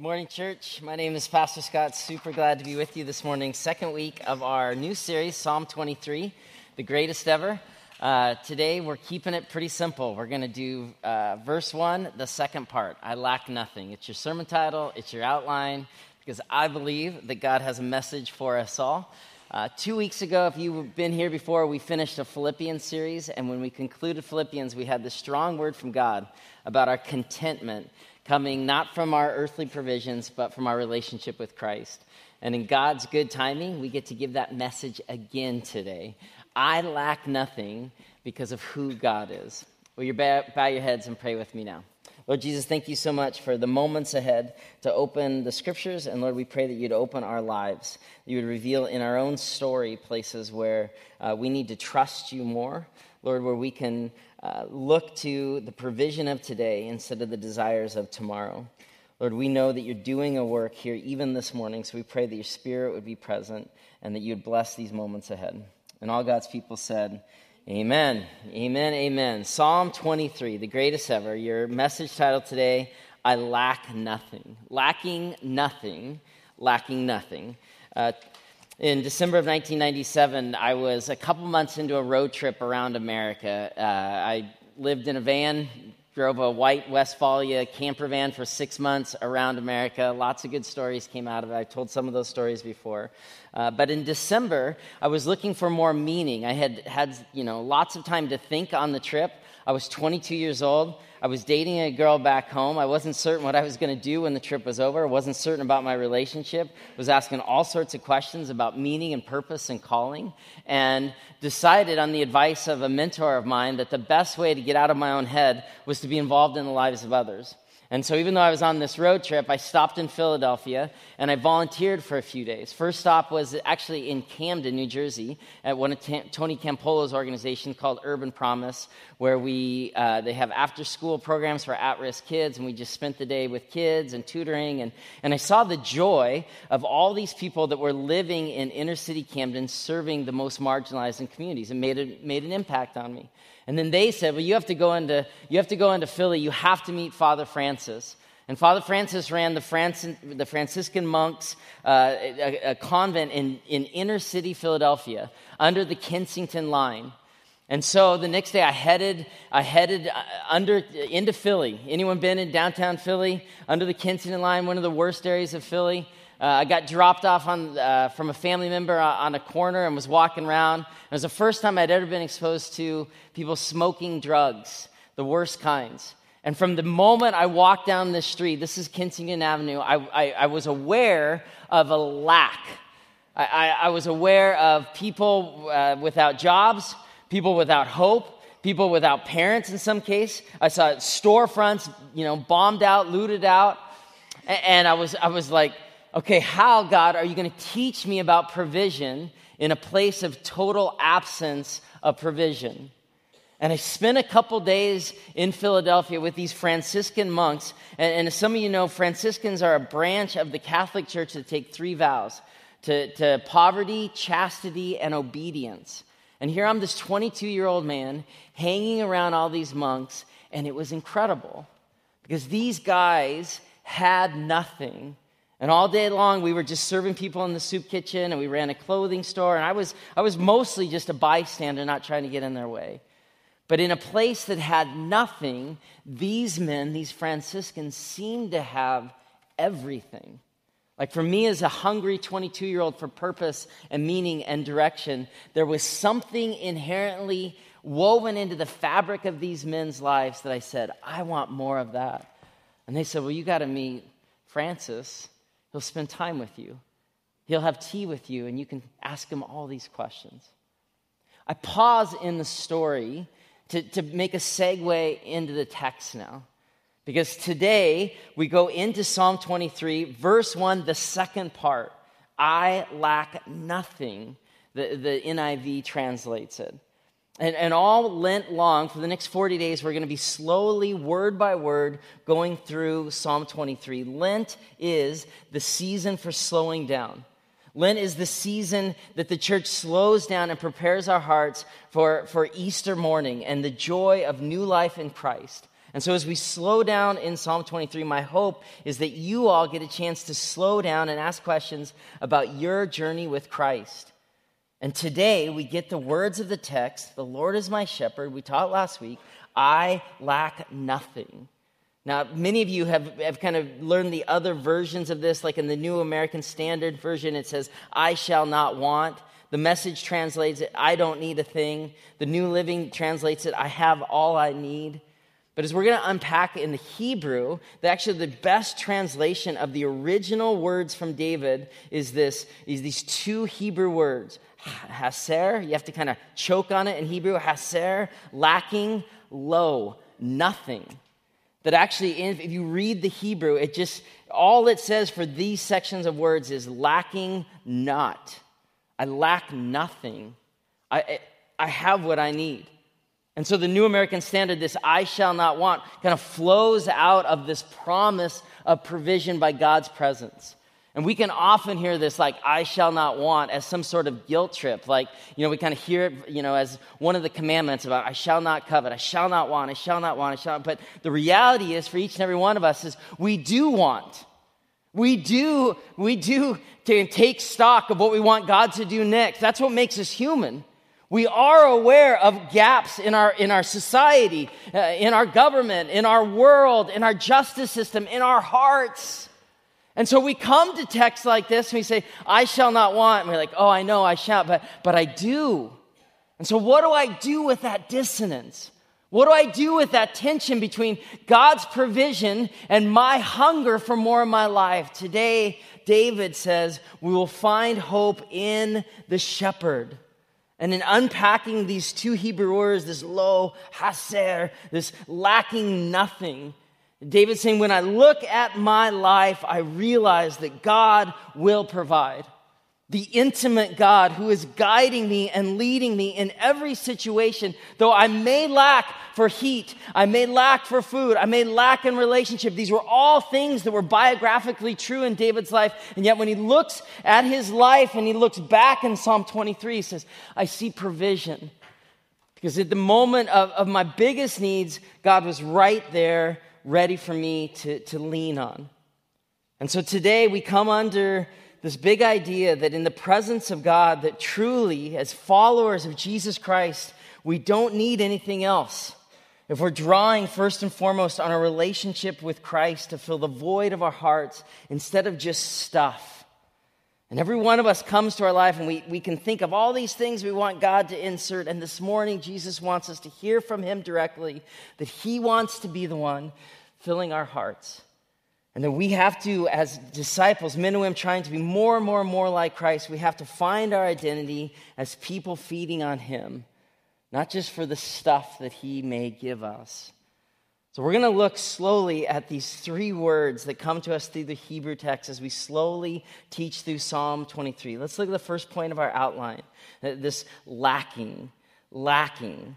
Good morning, church. My name is Pastor Scott. Super glad to be with you this morning. Second week of our new series, Psalm 23, the greatest ever. Uh, today, we're keeping it pretty simple. We're going to do uh, verse one, the second part I lack nothing. It's your sermon title, it's your outline, because I believe that God has a message for us all. Uh, two weeks ago, if you've been here before, we finished a Philippians series, and when we concluded Philippians, we had this strong word from God about our contentment coming not from our earthly provisions, but from our relationship with Christ. And in God's good timing, we get to give that message again today. I lack nothing because of who God is. Will you bow, bow your heads and pray with me now? Lord Jesus, thank you so much for the moments ahead to open the scriptures. And Lord, we pray that you'd open our lives, you would reveal in our own story places where uh, we need to trust you more. Lord, where we can uh, look to the provision of today instead of the desires of tomorrow. Lord, we know that you're doing a work here even this morning, so we pray that your spirit would be present and that you'd bless these moments ahead. And all God's people said, Amen. Amen. Amen. Psalm 23, the greatest ever. Your message title today, I lack nothing. Lacking nothing. Lacking nothing. Uh, in December of 1997, I was a couple months into a road trip around America. Uh, I lived in a van, drove a white Westfalia camper van for six months around America. Lots of good stories came out of it. I've told some of those stories before. Uh, but in December, I was looking for more meaning. I had had you know lots of time to think on the trip. I was 22 years old. I was dating a girl back home. I wasn't certain what I was going to do when the trip was over. I wasn't certain about my relationship. I was asking all sorts of questions about meaning and purpose and calling, and decided on the advice of a mentor of mine that the best way to get out of my own head was to be involved in the lives of others. And so, even though I was on this road trip, I stopped in Philadelphia and I volunteered for a few days. First stop was actually in Camden, New Jersey, at one of T- Tony Campolo's organizations called Urban Promise, where we uh, they have after school programs for at risk kids, and we just spent the day with kids and tutoring. And, and I saw the joy of all these people that were living in inner city Camden, serving the most marginalized in communities. It made, a, made an impact on me. And then they said, Well, you have to go into, you have to go into Philly. You have to meet Father Francis. And Father Francis ran the, Francis, the Franciscan monks, uh, a, a, convent in, in inner city Philadelphia under the Kensington line. And so the next day I headed, I headed uh, under, into Philly. Anyone been in downtown Philly? Under the Kensington line, one of the worst areas of Philly? Uh, I got dropped off on, uh, from a family member on a corner and was walking around. It was the first time I'd ever been exposed to people smoking drugs, the worst kinds. And from the moment I walked down this street, this is Kensington Avenue, I, I, I was aware of a lack. I, I, I was aware of people uh, without jobs, people without hope, people without parents in some case. I saw storefronts, you know, bombed out, looted out. And, and I, was, I was like, okay, how, God, are you going to teach me about provision in a place of total absence of provision? And I spent a couple days in Philadelphia with these Franciscan monks. And, and, as some of you know, Franciscans are a branch of the Catholic Church that take three vows to, to poverty, chastity, and obedience. And here I'm this 22 year old man hanging around all these monks, and it was incredible because these guys had nothing and all day long, we were just serving people in the soup kitchen, and we ran a clothing store. And I was, I was mostly just a bystander, not trying to get in their way. But in a place that had nothing, these men, these Franciscans, seemed to have everything. Like for me, as a hungry 22 year old for purpose and meaning and direction, there was something inherently woven into the fabric of these men's lives that I said, I want more of that. And they said, Well, you got to meet Francis. He'll spend time with you. He'll have tea with you, and you can ask him all these questions. I pause in the story to, to make a segue into the text now. Because today we go into Psalm 23, verse 1, the second part. I lack nothing, the, the NIV translates it. And, and all Lent long, for the next 40 days, we're going to be slowly, word by word, going through Psalm 23. Lent is the season for slowing down. Lent is the season that the church slows down and prepares our hearts for, for Easter morning and the joy of new life in Christ. And so, as we slow down in Psalm 23, my hope is that you all get a chance to slow down and ask questions about your journey with Christ. And today, we get the words of the text The Lord is my shepherd. We taught last week, I lack nothing. Now, many of you have, have kind of learned the other versions of this, like in the New American Standard Version, it says, I shall not want. The message translates it, I don't need a thing. The New Living translates it, I have all I need. But as we're going to unpack in the Hebrew, the, actually the best translation of the original words from David is this is these two Hebrew words. Haser, you have to kind of choke on it in Hebrew. Haser, lacking, low, nothing. That actually, if you read the Hebrew, it just, all it says for these sections of words is lacking not. I lack nothing. I, I have what I need. And so the New American Standard, this I shall not want, kind of flows out of this promise of provision by God's presence. And we can often hear this like, I shall not want, as some sort of guilt trip. Like, you know, we kind of hear it, you know, as one of the commandments about, I shall not covet, I shall not want, I shall not want, I shall not. But the reality is, for each and every one of us, is we do want. We do, we do take stock of what we want God to do next. That's what makes us human. We are aware of gaps in our, in our society, uh, in our government, in our world, in our justice system, in our hearts. And so we come to texts like this and we say, I shall not want. And we're like, oh, I know I shall, but, but I do. And so what do I do with that dissonance? What do I do with that tension between God's provision and my hunger for more in my life? Today, David says, we will find hope in the shepherd. And in unpacking these two Hebrew words, this lo, haser, this lacking nothing, David's saying, when I look at my life, I realize that God will provide. The intimate God who is guiding me and leading me in every situation, though I may lack for heat, I may lack for food, I may lack in relationship. These were all things that were biographically true in David's life. And yet, when he looks at his life and he looks back in Psalm 23, he says, I see provision. Because at the moment of, of my biggest needs, God was right there ready for me to, to lean on. And so today we come under this big idea that in the presence of God, that truly, as followers of Jesus Christ, we don't need anything else. If we're drawing first and foremost on a relationship with Christ to fill the void of our hearts instead of just stuff. And every one of us comes to our life and we, we can think of all these things we want God to insert. And this morning, Jesus wants us to hear from Him directly that He wants to be the one filling our hearts. And that we have to, as disciples, men and women trying to be more and more and more like Christ, we have to find our identity as people feeding on Him, not just for the stuff that He may give us. So, we're going to look slowly at these three words that come to us through the Hebrew text as we slowly teach through Psalm 23. Let's look at the first point of our outline this lacking, lacking.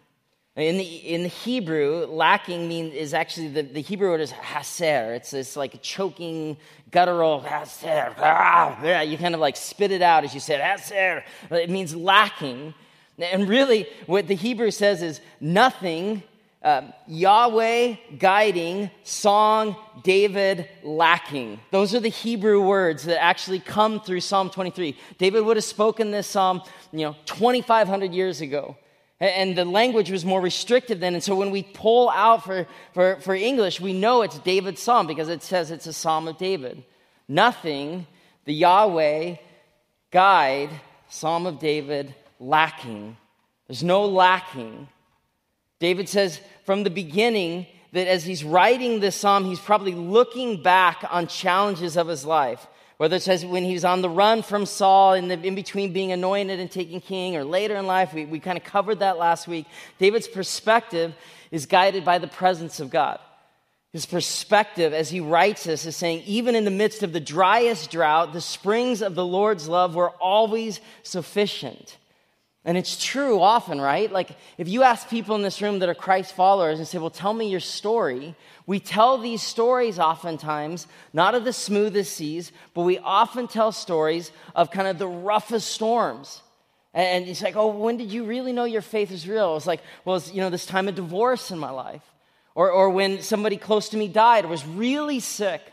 In the, in the Hebrew, lacking mean, is actually the, the Hebrew word is haser. It's this like choking, guttural haser. Ah, you kind of like spit it out as you say haser. It means lacking. And really, what the Hebrew says is nothing uh, Yahweh guiding, song, David lacking. Those are the Hebrew words that actually come through Psalm 23. David would have spoken this psalm, you know, 2,500 years ago. And the language was more restrictive then. And so when we pull out for, for, for English, we know it's David's psalm because it says it's a psalm of David. Nothing, the Yahweh guide, psalm of David, lacking. There's no lacking. David says from the beginning that as he's writing this psalm, he's probably looking back on challenges of his life. Whether it says when he was on the run from Saul, in, the, in between being anointed and taking king, or later in life, we, we kind of covered that last week. David's perspective is guided by the presence of God. His perspective, as he writes this, is saying, even in the midst of the driest drought, the springs of the Lord's love were always sufficient. And it's true often, right? Like if you ask people in this room that are Christ followers and say, Well, tell me your story, we tell these stories oftentimes, not of the smoothest seas, but we often tell stories of kind of the roughest storms. And it's like, Oh, when did you really know your faith is real? It's like, Well, it's, you know, this time of divorce in my life. or, or when somebody close to me died was really sick.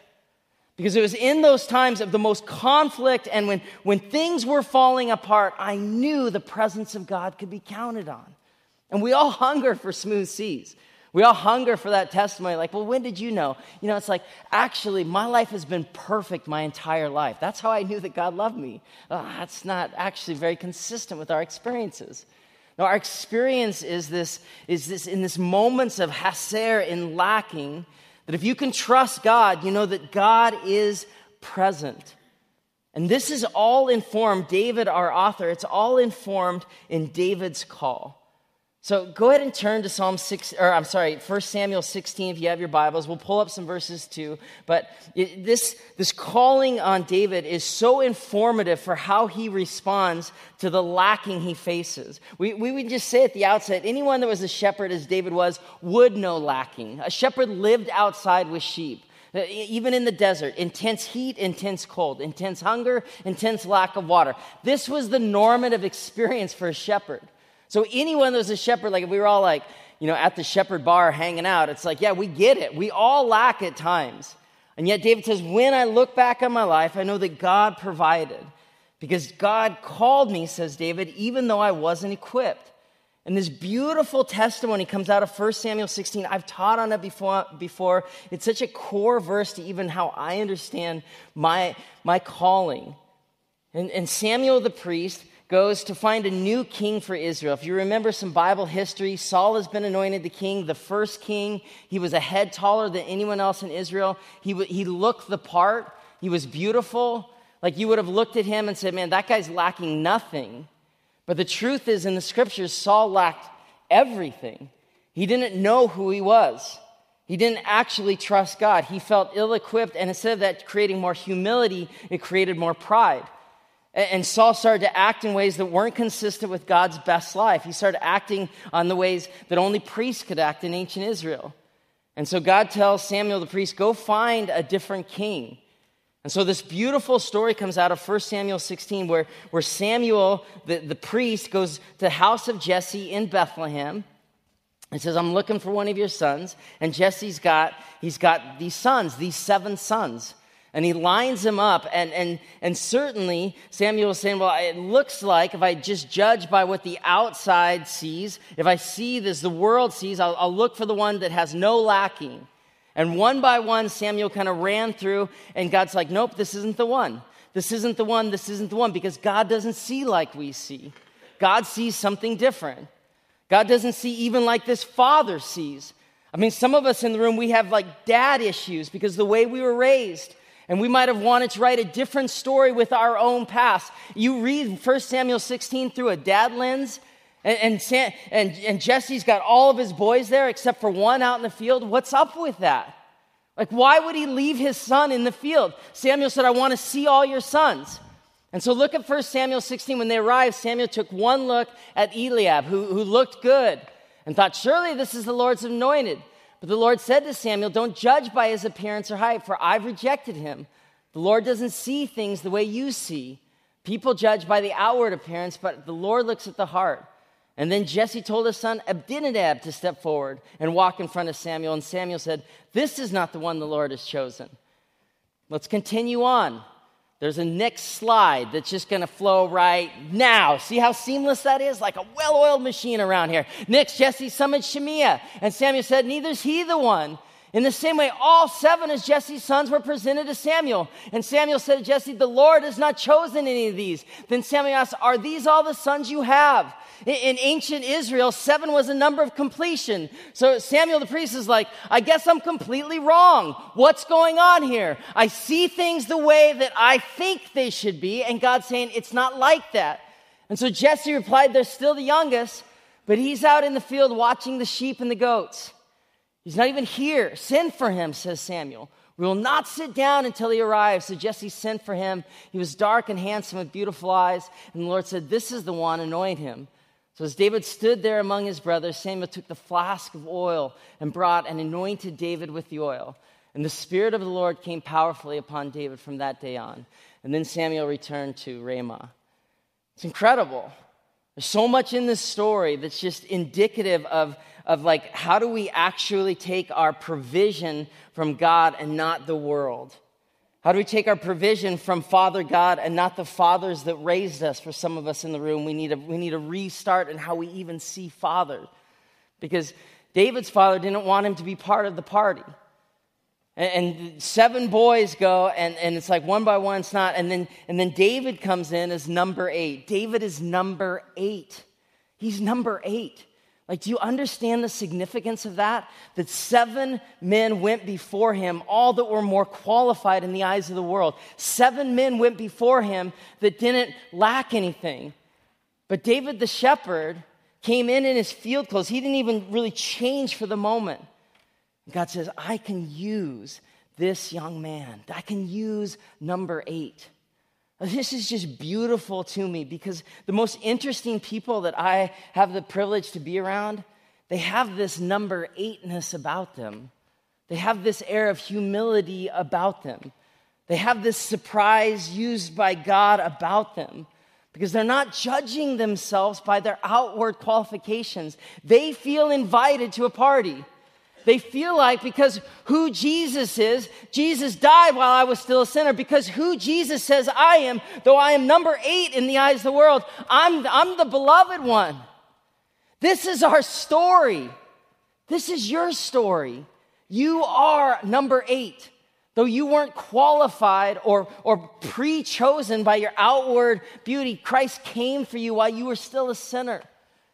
Because it was in those times of the most conflict and when, when things were falling apart, I knew the presence of God could be counted on. And we all hunger for smooth seas. We all hunger for that testimony. Like, well, when did you know? You know, it's like, actually, my life has been perfect my entire life. That's how I knew that God loved me. Uh, that's not actually very consistent with our experiences. Now, our experience is this, is this in this moments of haser in lacking, that if you can trust God, you know that God is present. And this is all informed, David, our author, it's all informed in David's call. So go ahead and turn to Psalm 6, or I'm sorry, 1 Samuel 16 if you have your Bibles. We'll pull up some verses too. But it, this, this calling on David is so informative for how he responds to the lacking he faces. We, we would just say at the outset anyone that was a shepherd, as David was, would know lacking. A shepherd lived outside with sheep. Uh, even in the desert, intense heat, intense cold, intense hunger, intense lack of water. This was the normative experience for a shepherd. So anyone that was a shepherd, like if we were all like, you know, at the shepherd bar hanging out, it's like, yeah, we get it. We all lack at times. And yet David says, when I look back on my life, I know that God provided. Because God called me, says David, even though I wasn't equipped. And this beautiful testimony comes out of 1 Samuel 16. I've taught on it before. before. It's such a core verse to even how I understand my, my calling. And, and Samuel the priest goes to find a new king for Israel. If you remember some Bible history, Saul has been anointed the king, the first king. He was a head taller than anyone else in Israel. He, he looked the part, he was beautiful. Like you would have looked at him and said, Man, that guy's lacking nothing. But the truth is, in the scriptures, Saul lacked everything. He didn't know who he was. He didn't actually trust God. He felt ill equipped, and instead of that creating more humility, it created more pride. And Saul started to act in ways that weren't consistent with God's best life. He started acting on the ways that only priests could act in ancient Israel. And so God tells Samuel the priest, go find a different king. And so this beautiful story comes out of 1 Samuel 16, where, where Samuel, the, the priest, goes to the house of Jesse in Bethlehem. and says, I'm looking for one of your sons. And Jesse's got, he's got these sons, these seven sons. And he lines them up. And, and, and certainly, Samuel is saying, Well, it looks like if I just judge by what the outside sees, if I see this, the world sees, I'll, I'll look for the one that has no lacking. And one by one, Samuel kind of ran through, and God's like, Nope, this isn't the one. This isn't the one. This isn't the one. Because God doesn't see like we see, God sees something different. God doesn't see even like this father sees. I mean, some of us in the room, we have like dad issues because the way we were raised. And we might have wanted to write a different story with our own past. You read 1 Samuel 16 through a dad lens, and, and, and, and Jesse's got all of his boys there except for one out in the field. What's up with that? Like, why would he leave his son in the field? Samuel said, I want to see all your sons. And so look at 1 Samuel 16. When they arrived, Samuel took one look at Eliab, who, who looked good, and thought, Surely this is the Lord's anointed. But the Lord said to Samuel, Don't judge by his appearance or height, for I've rejected him. The Lord doesn't see things the way you see. People judge by the outward appearance, but the Lord looks at the heart. And then Jesse told his son Abinadab to step forward and walk in front of Samuel. And Samuel said, This is not the one the Lord has chosen. Let's continue on. There's a next slide that's just to flow right now. See how seamless that is? Like a well oiled machine around here. Next, Jesse summoned Shimea, and Samuel said, Neither's he the one. In the same way, all seven of Jesse's sons were presented to Samuel. And Samuel said to Jesse, The Lord has not chosen any of these. Then Samuel asked, Are these all the sons you have? In ancient Israel, seven was a number of completion. So Samuel the priest is like, I guess I'm completely wrong. What's going on here? I see things the way that I think they should be. And God's saying, It's not like that. And so Jesse replied, They're still the youngest, but he's out in the field watching the sheep and the goats. He's not even here. Send for him, says Samuel. We will not sit down until he arrives. So Jesse sent for him. He was dark and handsome with beautiful eyes. And the Lord said, This is the one, anoint him. So as David stood there among his brothers, Samuel took the flask of oil and brought and anointed David with the oil. And the Spirit of the Lord came powerfully upon David from that day on. And then Samuel returned to Ramah. It's incredible. There's so much in this story that's just indicative of, of like how do we actually take our provision from God and not the world? How do we take our provision from Father God and not the fathers that raised us? For some of us in the room, we need a, we need a restart in how we even see Father. Because David's father didn't want him to be part of the party. And, and, seven boys go, and, and it's like one by one, it's not. And then, and then David comes in as number eight. David is number eight. He's number eight. Like, do you understand the significance of that? That seven men went before him, all that were more qualified in the eyes of the world. Seven men went before him that didn't lack anything. But David the shepherd came in in his field clothes. He didn't even really change for the moment. God says, I can use this young man. I can use number eight. This is just beautiful to me because the most interesting people that I have the privilege to be around, they have this number eightness about them. They have this air of humility about them. They have this surprise used by God about them because they're not judging themselves by their outward qualifications. They feel invited to a party. They feel like because who Jesus is, Jesus died while I was still a sinner. Because who Jesus says I am, though I am number eight in the eyes of the world, I'm, I'm the beloved one. This is our story. This is your story. You are number eight. Though you weren't qualified or, or pre chosen by your outward beauty, Christ came for you while you were still a sinner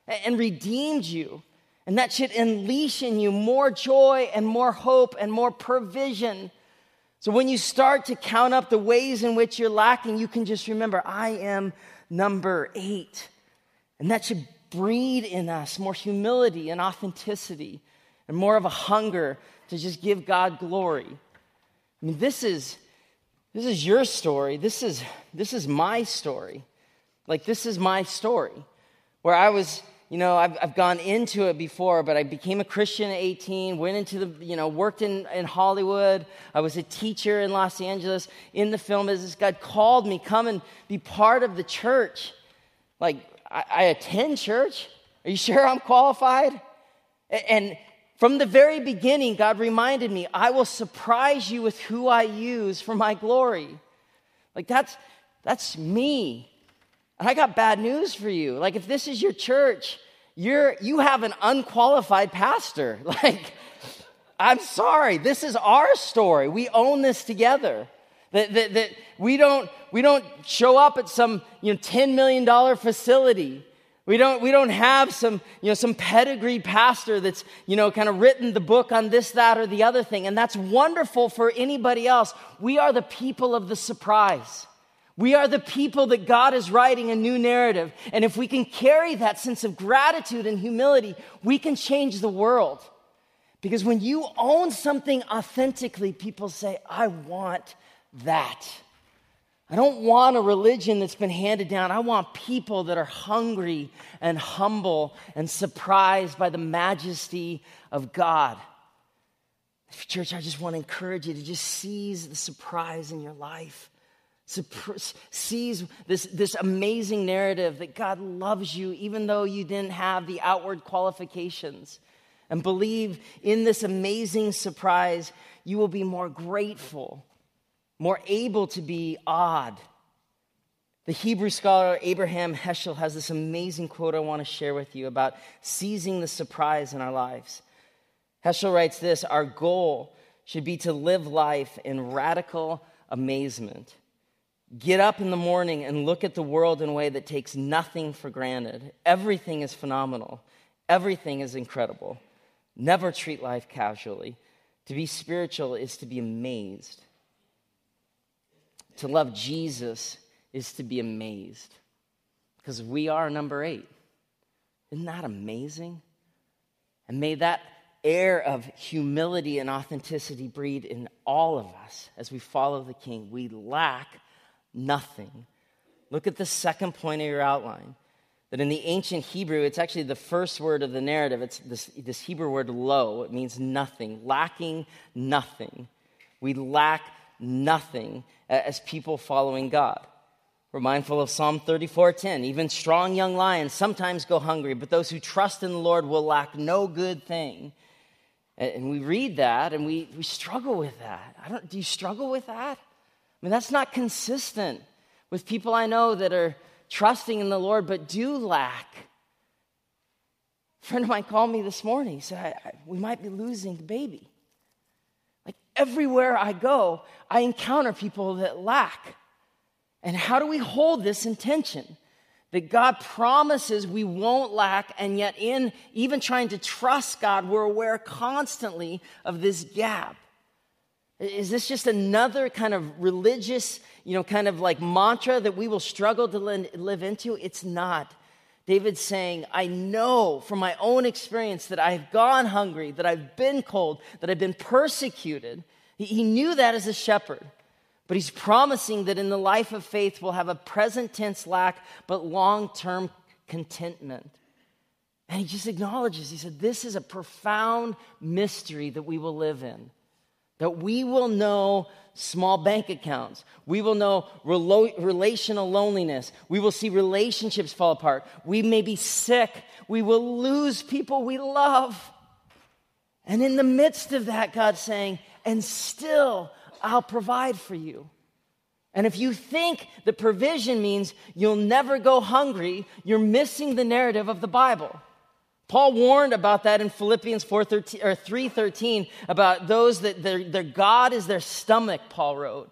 and, and redeemed you. And that should unleash in you more joy and more hope and more provision. So when you start to count up the ways in which you're lacking, you can just remember, I am number eight. And that should breed in us more humility and authenticity and more of a hunger to just give God glory. I mean, this is, this is your story. This is, this is my story. Like, this is my story where I was you know, I've, I've gone into it before, but I became a Christian at 18, went into the, you know, worked in, in Hollywood. I was a teacher in Los Angeles in the film business. God called me, come and be part of the church. Like, I, I attend church. Are you sure I'm qualified? And from the very beginning, God reminded me, I will surprise you with who I use for my glory. Like, that's, that's me. And I got bad news for you. Like, if this is your church, you're, you have an unqualified pastor. Like, I'm sorry, this is our story. We own this together. That, that, that we, don't, we don't show up at some you know, $10 million facility. We don't, we don't have some, you know, some pedigree pastor that's, you know, kind of written the book on this, that, or the other thing. And that's wonderful for anybody else. We are the people of the surprise. We are the people that God is writing a new narrative. And if we can carry that sense of gratitude and humility, we can change the world. Because when you own something authentically, people say, I want that. I don't want a religion that's been handed down. I want people that are hungry and humble and surprised by the majesty of God. Church, I just want to encourage you to just seize the surprise in your life sees this, this amazing narrative that God loves you even though you didn't have the outward qualifications. And believe in this amazing surprise, you will be more grateful, more able to be awed. The Hebrew scholar Abraham Heschel has this amazing quote I want to share with you about seizing the surprise in our lives. Heschel writes this Our goal should be to live life in radical amazement Get up in the morning and look at the world in a way that takes nothing for granted. Everything is phenomenal, everything is incredible. Never treat life casually. To be spiritual is to be amazed. To love Jesus is to be amazed because we are number eight. Isn't that amazing? And may that air of humility and authenticity breed in all of us as we follow the King. We lack nothing. Look at the second point of your outline. That in the ancient Hebrew, it's actually the first word of the narrative. It's this, this Hebrew word lo. It means nothing, lacking nothing. We lack nothing as people following God. We're mindful of Psalm 34:10. Even strong young lions sometimes go hungry, but those who trust in the Lord will lack no good thing. And we read that and we, we struggle with that. I don't, do you struggle with that? Mean, that's not consistent with people I know that are trusting in the Lord but do lack. A friend of mine called me this morning. He said, I, I, We might be losing the baby. Like everywhere I go, I encounter people that lack. And how do we hold this intention? That God promises we won't lack, and yet, in even trying to trust God, we're aware constantly of this gap. Is this just another kind of religious, you know, kind of like mantra that we will struggle to live into? It's not. David's saying, I know from my own experience that I've gone hungry, that I've been cold, that I've been persecuted. He knew that as a shepherd. But he's promising that in the life of faith, we'll have a present tense lack, but long term contentment. And he just acknowledges, he said, This is a profound mystery that we will live in. That we will know small bank accounts. We will know relo- relational loneliness. We will see relationships fall apart. We may be sick. We will lose people we love. And in the midst of that, God's saying, and still I'll provide for you. And if you think that provision means you'll never go hungry, you're missing the narrative of the Bible. Paul warned about that in Philippians 4:13 or 3:13 about those that their, their God is their stomach, Paul wrote.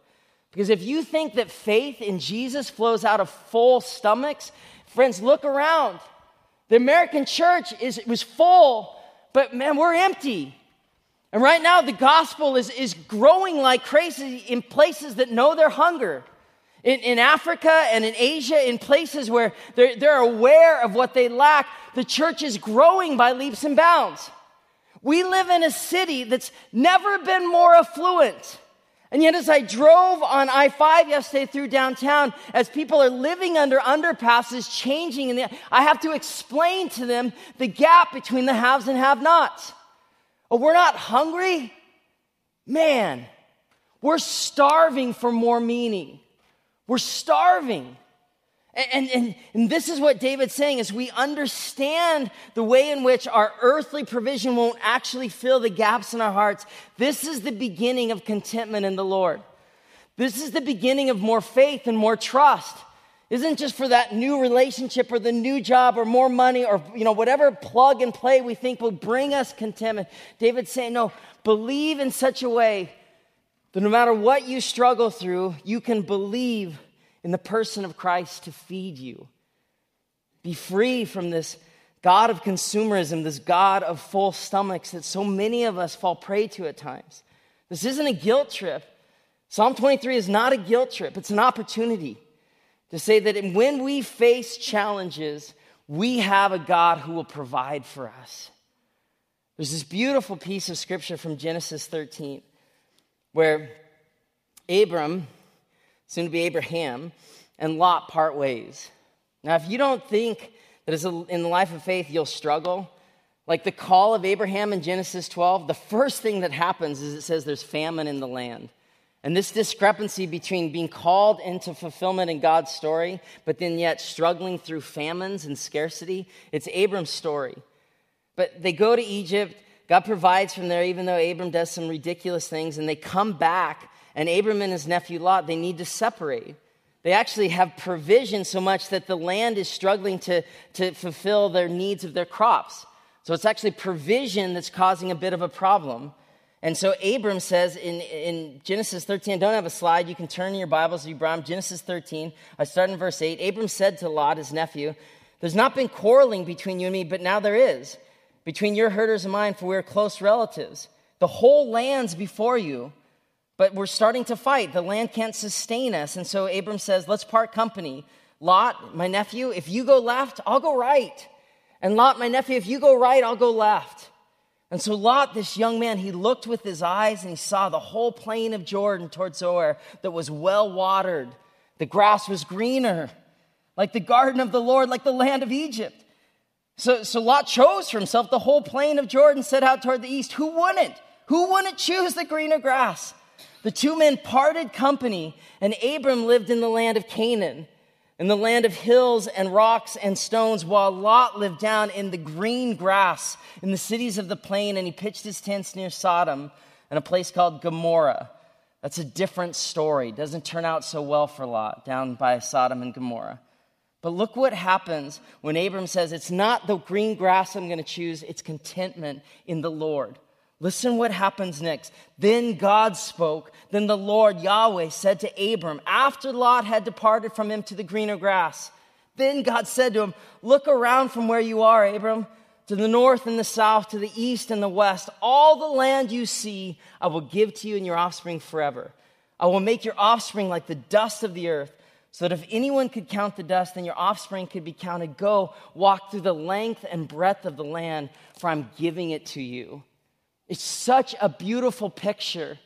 Because if you think that faith in Jesus flows out of full stomachs, friends, look around. The American church is was full, but man, we're empty. And right now, the gospel is, is growing like crazy in places that know their hunger. In, in Africa and in Asia, in places where they're, they're aware of what they lack, the church is growing by leaps and bounds. We live in a city that's never been more affluent. And yet, as I drove on I 5 yesterday through downtown, as people are living under underpasses, changing, and I have to explain to them the gap between the haves and have nots. Oh, we're not hungry? Man, we're starving for more meaning. We're starving. And, and, and this is what David's saying is we understand the way in which our earthly provision won't actually fill the gaps in our hearts. This is the beginning of contentment in the Lord. This is the beginning of more faith and more trust isn't just for that new relationship or the new job or more money or you know whatever plug and play we think will bring us contentment david's saying no believe in such a way that no matter what you struggle through you can believe in the person of christ to feed you. Be free from this god of consumerism this god of full stomachs that so many of us fall prey to at times. This isn't a guilt trip. Psalm 23 is not a guilt trip. It's an opportunity to say that when we face challenges, we have a God who will provide for us. There's this beautiful piece of scripture from Genesis 13 where Abram, soon to be Abraham, and Lot part ways. Now, if you don't think that in the life of faith you'll struggle, like the call of Abraham in Genesis 12, the first thing that happens is it says there's famine in the land. And this discrepancy between being called into fulfillment in God's story, but then yet struggling through famines and scarcity, it's Abram's story. But they go to Egypt, God provides from there, even though Abram does some ridiculous things, and they come back, and Abram and his nephew Lot, they need to separate. They actually have provision so much that the land is struggling to, to fulfill their needs of their crops. So it's actually provision that's causing a bit of a problem. And so Abram says in, in Genesis 13, I don't have a slide. You can turn in your Bibles if you brought them. Genesis 13, I start in verse 8. Abram said to Lot, his nephew, There's not been quarreling between you and me, but now there is, between your herders and mine, for we are close relatives. The whole land's before you, but we're starting to fight. The land can't sustain us. And so Abram says, Let's part company. Lot, my nephew, if you go left, I'll go right. And Lot, my nephew, if you go right, I'll go left. And so Lot, this young man, he looked with his eyes and he saw the whole plain of Jordan towards Zoar that was well watered. The grass was greener, like the garden of the Lord, like the land of Egypt. So, so Lot chose for himself the whole plain of Jordan, set out toward the east. Who wouldn't? Who wouldn't choose the greener grass? The two men parted company, and Abram lived in the land of Canaan. in the land of hills and rocks and stones, while Lot lived down in the green grass in the cities of the plain, and he pitched his tents near Sodom and a place called Gomorrah. That's a different story. Doesn't turn out so well for Lot down by Sodom and Gomorrah. But look what happens when Abram says, It's not the green grass I'm going to choose, it's contentment in the Lord. Listen what happens next. Then God spoke. Then the Lord Yahweh said to Abram, after Lot had departed from him to the greener grass, then God said to him, Look around from where you are, Abram, to the north and the south, to the east and the west. All the land you see, I will give to you and your offspring forever. I will make your offspring like the dust of the earth, so that if anyone could count the dust, then your offspring could be counted. Go, walk through the length and breadth of the land, for I'm giving it to you. It's such a beautiful picture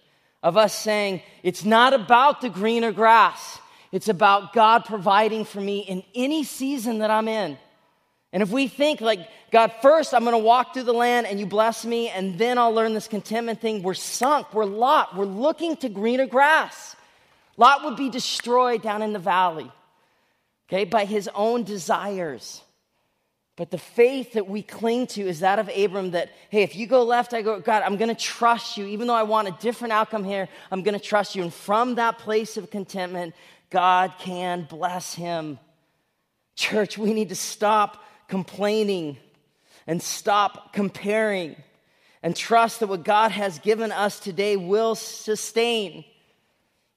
of us saying, it's not about the greener grass. It's about God providing for me in any season that I'm in. And if we think like, God, first I'm to walk through the land and you bless me, and then I'll learn this contentment thing, we're sunk, we're Lot, we're looking to greener grass. Lot would be destroyed down in the valley, okay, by his own desires. But the faith that we cling to is that of Abram that, hey, if you go left, I go, God, I'm going to trust you. Even though I want a different outcome here, I'm going to trust you. And from that place of contentment, God can bless him. Church, we need to stop complaining and stop comparing and trust that what God has given us today will sustain.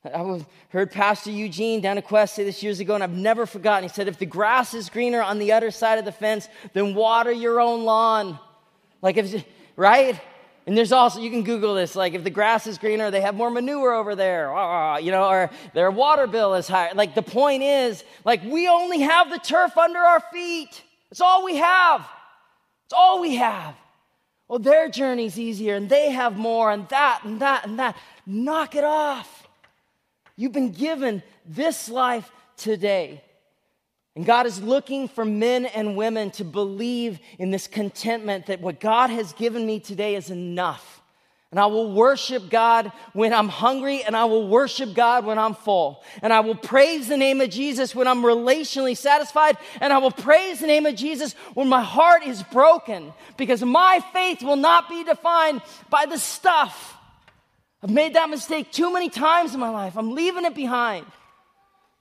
I heard Pastor Eugene down at Quest say this years ago, and I've never forgotten. He said, If the grass is greener on the other side of the fence, then water your own lawn. Like, if, right? And there's also, you can Google this, like, if the grass is greener, they have more manure over there, you know, or their water bill is higher. Like, the point is, like, we only have the turf under our feet. It's all we have. It's all we have. Well, their journey's easier, and they have more, and that, and that, and that. Knock it off. You've been given this life today. And God is looking for men and women to believe in this contentment that what God has given me today is enough. And I will worship God when I'm hungry, and I will worship God when I'm full. And I will praise the name of Jesus when I'm relationally satisfied, and I will praise the name of Jesus when my heart is broken, because my faith will not be defined by the stuff I've made that mistake too many times in my life. I'm leaving it behind.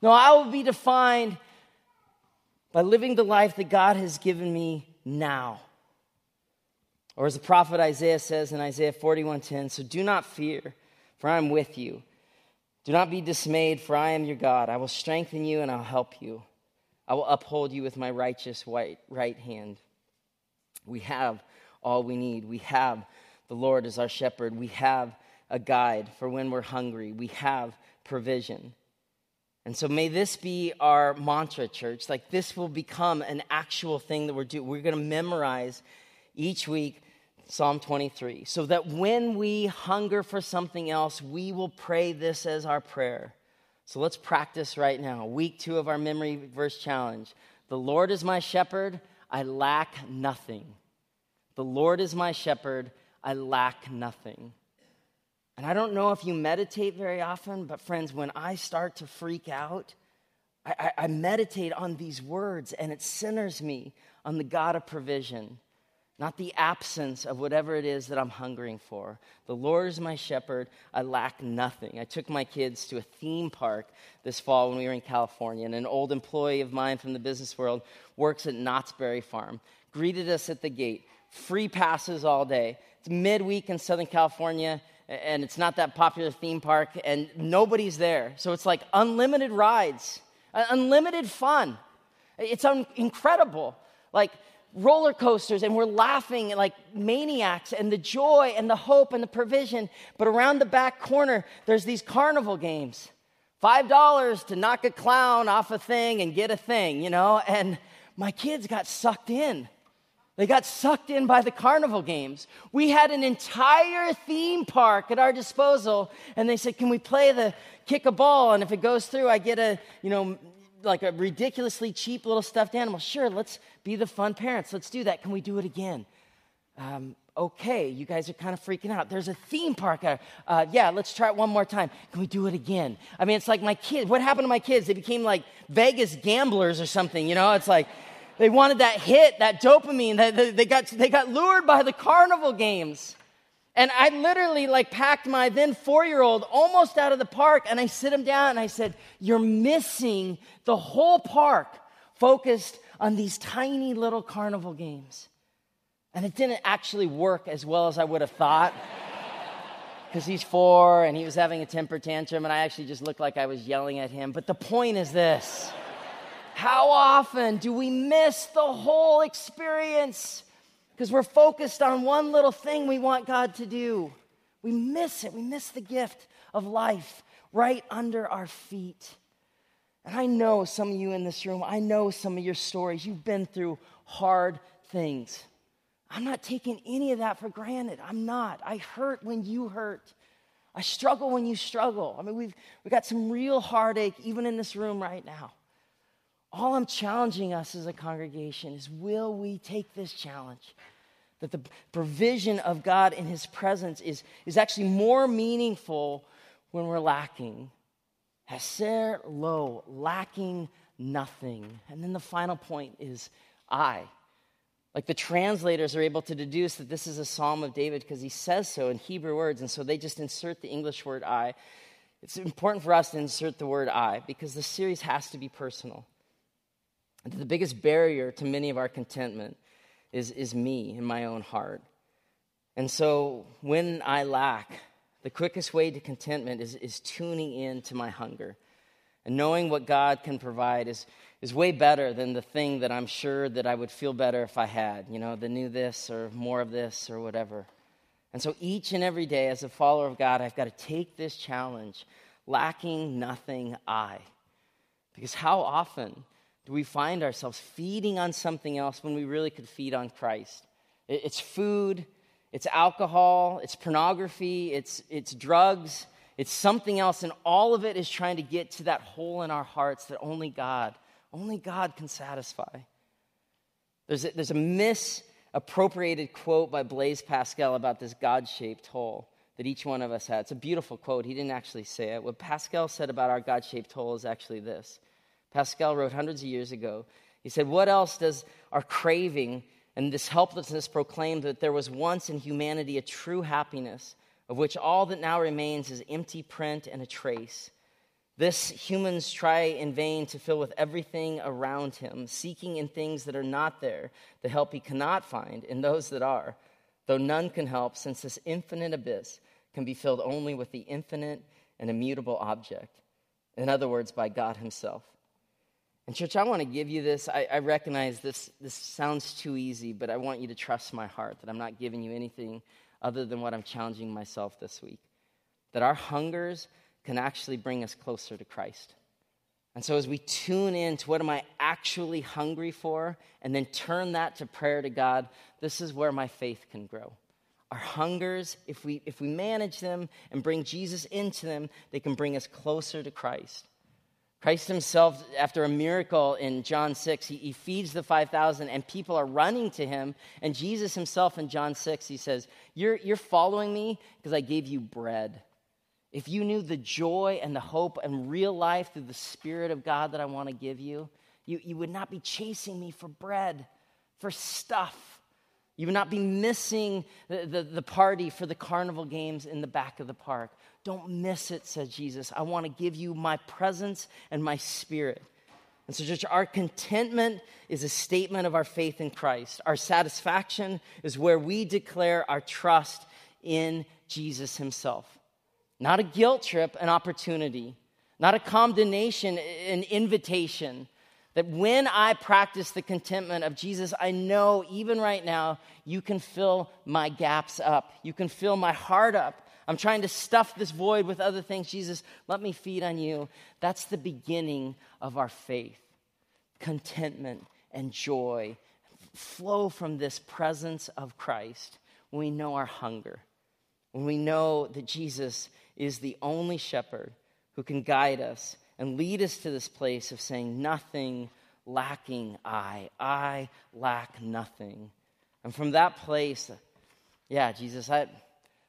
No, I will be defined by living the life that God has given me now. Or as the prophet Isaiah says in Isaiah 41:10, so do not fear, for I am with you. Do not be dismayed, for I am your God. I will strengthen you and I'll help you. I will uphold you with my righteous white, right hand. We have all we need. We have the Lord as our shepherd. We have a guide for when we're hungry. We have provision. And so may this be our mantra, church. Like this will become an actual thing that we're doing. We're going to memorize each week Psalm 23 so that when we hunger for something else, we will pray this as our prayer. So let's practice right now. Week two of our memory verse challenge. The Lord is my shepherd, I lack nothing. The Lord is my shepherd, I lack nothing. And I don't know if you meditate very often, but friends, when I start to freak out, I, I, I, meditate on these words and it centers me on the God of provision, not the absence of whatever it is that I'm hungering for. The Lord is my shepherd, I lack nothing. I took my kids to a theme park this fall when we were in California, and an old employee of mine from the business world works at Knott's Berry Farm, greeted us at the gate, free passes all day. It's midweek in Southern California and it's not that popular theme park, and nobody's there. So it's like unlimited rides, uh, unlimited fun. It's un- incredible. Like roller coasters, and we're laughing like maniacs, and the joy and the hope and the provision. But around the back corner, there's these carnival games. $5 to knock a clown off a thing and get a thing, you know? And my kids got sucked in. They got sucked in by the carnival games. We had an entire theme park at our disposal, and they said, Can we play the kick a ball? And if it goes through, I get a, you know, like a ridiculously cheap little stuffed animal. Sure, let's be the fun parents. Let's do that. Can we do it again? Um, okay, you guys are kind of freaking out. There's a theme park. Uh, yeah, let's try it one more time. Can we do it again? I mean, it's like my kids. What happened to my kids? They became like Vegas gamblers or something, you know? It's like they wanted that hit, that dopamine. They, they, got, they got lured by the carnival games. And I literally like packed my then four year old almost out of the park and I sit him down and I said, You're missing the whole park focused on these tiny little carnival games. And it didn't actually work as well as I would have thought. Because he's four and he was having a temper tantrum, and I actually just looked like I was yelling at him. But the point is this how often do we miss the whole experience? Because we're focused on one little thing we want God to do. We miss it. We miss the gift of life right under our feet. And I know some of you in this room, I know some of your stories. You've been through hard things. I'm not taking any of that for granted. I'm not. I hurt when you hurt. I struggle when you struggle. I mean, we've, we've got some real heartache even in this room right now. All I'm challenging us as a congregation is will we take this challenge? That the provision of God in His presence is, is actually more meaningful when we're lacking. Haser lo, lacking nothing. And then the final point is I. Like the translators are able to deduce that this is a psalm of David because he says so in Hebrew words, and so they just insert the English word I. It's important for us to insert the word I because the series has to be personal. And the biggest barrier to many of our contentment is, is me in my own heart. And so when I lack, the quickest way to contentment is, is tuning in to my hunger. And knowing what God can provide is, is way better than the thing that I'm sure that I would feel better if I had, you know, the new this or more of this or whatever. And so each and every day, as a follower of God, I've got to take this challenge, lacking nothing I. Because how often do we find ourselves feeding on something else when we really could feed on Christ? It's food, it's alcohol, it's pornography, it's, it's drugs, it's something else, and all of it is trying to get to that hole in our hearts that only God only God can satisfy. There's a, there's a misappropriated quote by Blaise Pascal about this God shaped hole that each one of us had. It's a beautiful quote. He didn't actually say it. What Pascal said about our God shaped hole is actually this Pascal wrote hundreds of years ago. He said, What else does our craving and this helplessness proclaim that there was once in humanity a true happiness, of which all that now remains is empty print and a trace? This humans try in vain to fill with everything around him, seeking in things that are not there the help he cannot find in those that are, though none can help, since this infinite abyss can be filled only with the infinite and immutable object. In other words, by God Himself. And, church, I want to give you this. I, I recognize this, this sounds too easy, but I want you to trust my heart that I'm not giving you anything other than what I'm challenging myself this week. That our hungers can actually bring us closer to Christ. And so, as we tune in to what am I actually hungry for, and then turn that to prayer to God, this is where my faith can grow. Our hungers, if we, if we manage them and bring Jesus into them, they can bring us closer to Christ. Christ himself, after a miracle in John 6, he, he feeds the 5,000 and people are running to him. And Jesus himself in John 6, he says, You're, you're following me because I gave you bread. If you knew the joy and the hope and real life through the Spirit of God that I want to give you, you, you would not be chasing me for bread, for stuff. You would not be missing the, the, the, party for the carnival games in the back of the park. Don't miss it, said Jesus. I want to give you my presence and my spirit. And so, church, our contentment is a statement of our faith in Christ. Our satisfaction is where we declare our trust in Jesus himself. Not a guilt trip, an opportunity. Not a condemnation, an invitation. That when I practice the contentment of Jesus, I know even right now, you can fill my gaps up. You can fill my heart up. I'm trying to stuff this void with other things. Jesus, let me feed on you. That's the beginning of our faith. Contentment and joy flow from this presence of Christ when we know our hunger, when we know that Jesus is the only shepherd who can guide us and lead us to this place of saying, Nothing lacking I. I lack nothing. And from that place, Yeah, Jesus, I,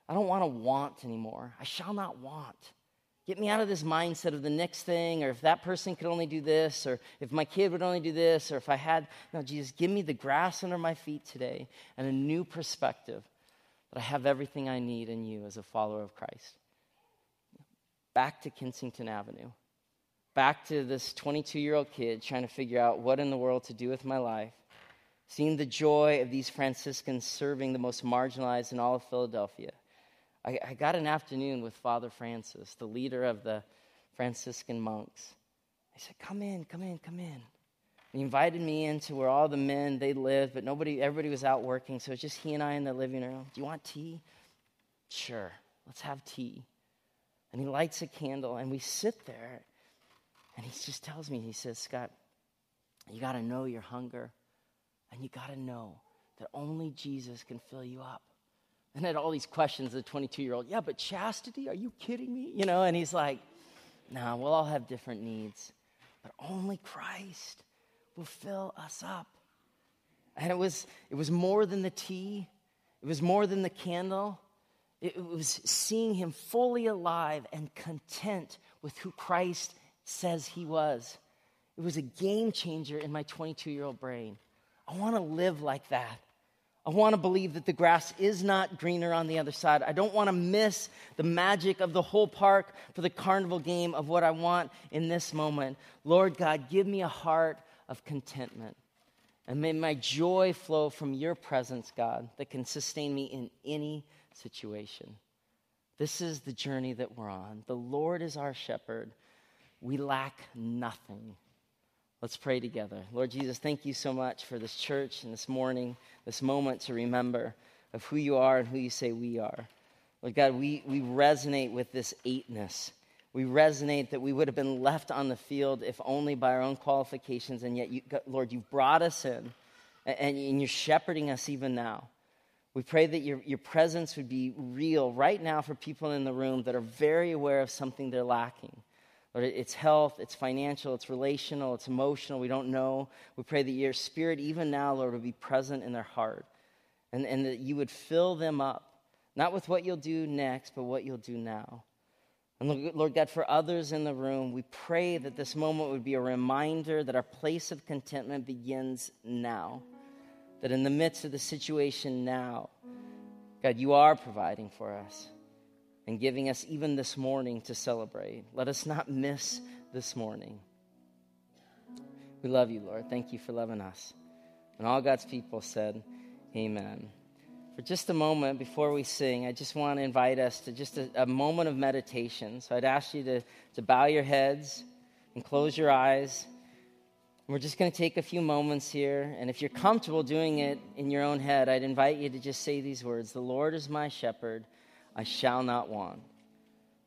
I don't want to want anymore. I shall not want. Get me out of this mindset of the next thing, or if that person could only do this, or if my kid would only do this, or if I had. No, Jesus, give me the grass under my feet today and a new perspective that I have everything I need in you as a follower of Christ. Back to Kensington Avenue. Back to this 22 year old kid trying to figure out what in the world to do with my life. Seeing the joy of these Franciscans serving the most marginalized in all of Philadelphia I, I got an afternoon with Father Francis, the leader of the Franciscan monks. He said, Come in, come in, come in. he invited me into where all the men they lived, but nobody, everybody was out working, so it's just he and I in the living room. Do you want tea? Sure, let's have tea. And he lights a candle, and we sit there, and he just tells me, he says, Scott, you got to know your hunger, and you got to know that only Jesus can fill you up and had all these questions, the 22 year old, yeah, but chastity, are you kidding me? You know, and he's like, no, nah, we'll all have different needs, but only Christ will fill us up. And it was, it was more than the tea, it was more than the candle. It was seeing him fully alive and content with who Christ says he was. It was a game changer in my 22 year old brain. I want to live like that. I want to believe that the grass is not greener on the other side. I don't want to miss the magic of the whole park for the carnival game of what I want in this moment. Lord God, give me a heart of contentment. And may my joy flow from your presence, God, that can sustain me in any situation. This is the journey that we're on. The Lord is our shepherd. We lack nothing. Let's pray together. Lord Jesus, thank you so much for this church and this morning, this moment to remember of who you are and who you say we are. Lord God, we, we resonate with this eightness. We resonate that we would have been left on the field if only by our own qualifications, and yet, you, Lord, you've brought us in, and, and you're shepherding us even now. We pray that your, your presence would be real right now for people in the room that are very aware of something they're lacking. Lord, it's health, it's financial, it's relational, it's emotional. We don't know. We pray that your spirit, even now, Lord, would be present in their heart and, and that you would fill them up, not with what you'll do next, but what you'll do now. And Lord God, for others in the room, we pray that this moment would be a reminder that our place of contentment begins now. That in the midst of the situation now, God, you are providing for us and giving us even this morning to celebrate. Let us not miss this morning. We love you, Lord. Thank you for loving us. And all God's people said, Amen. For just a moment before we sing, I just want to invite us to just a, a moment of meditation. So I'd ask you to, to bow your heads and close your eyes. We're just going to take a few moments here. And if you're comfortable doing it in your own head, I'd invite you to just say these words The Lord is my shepherd. I shall not want.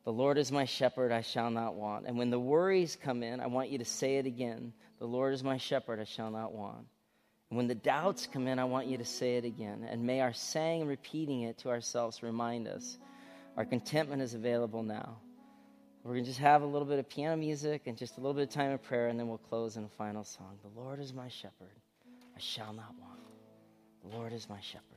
The Lord is my shepherd, I shall not want. And when the worries come in, I want you to say it again. The Lord is my shepherd, I shall not want. And when the doubts come in, I want you to say it again. And may our saying and repeating it to ourselves remind us our contentment is available now. We're going to just have a little bit of piano music and just a little bit of time of prayer, and then we'll close in a final song. The Lord is my shepherd, I shall not want. The Lord is my shepherd.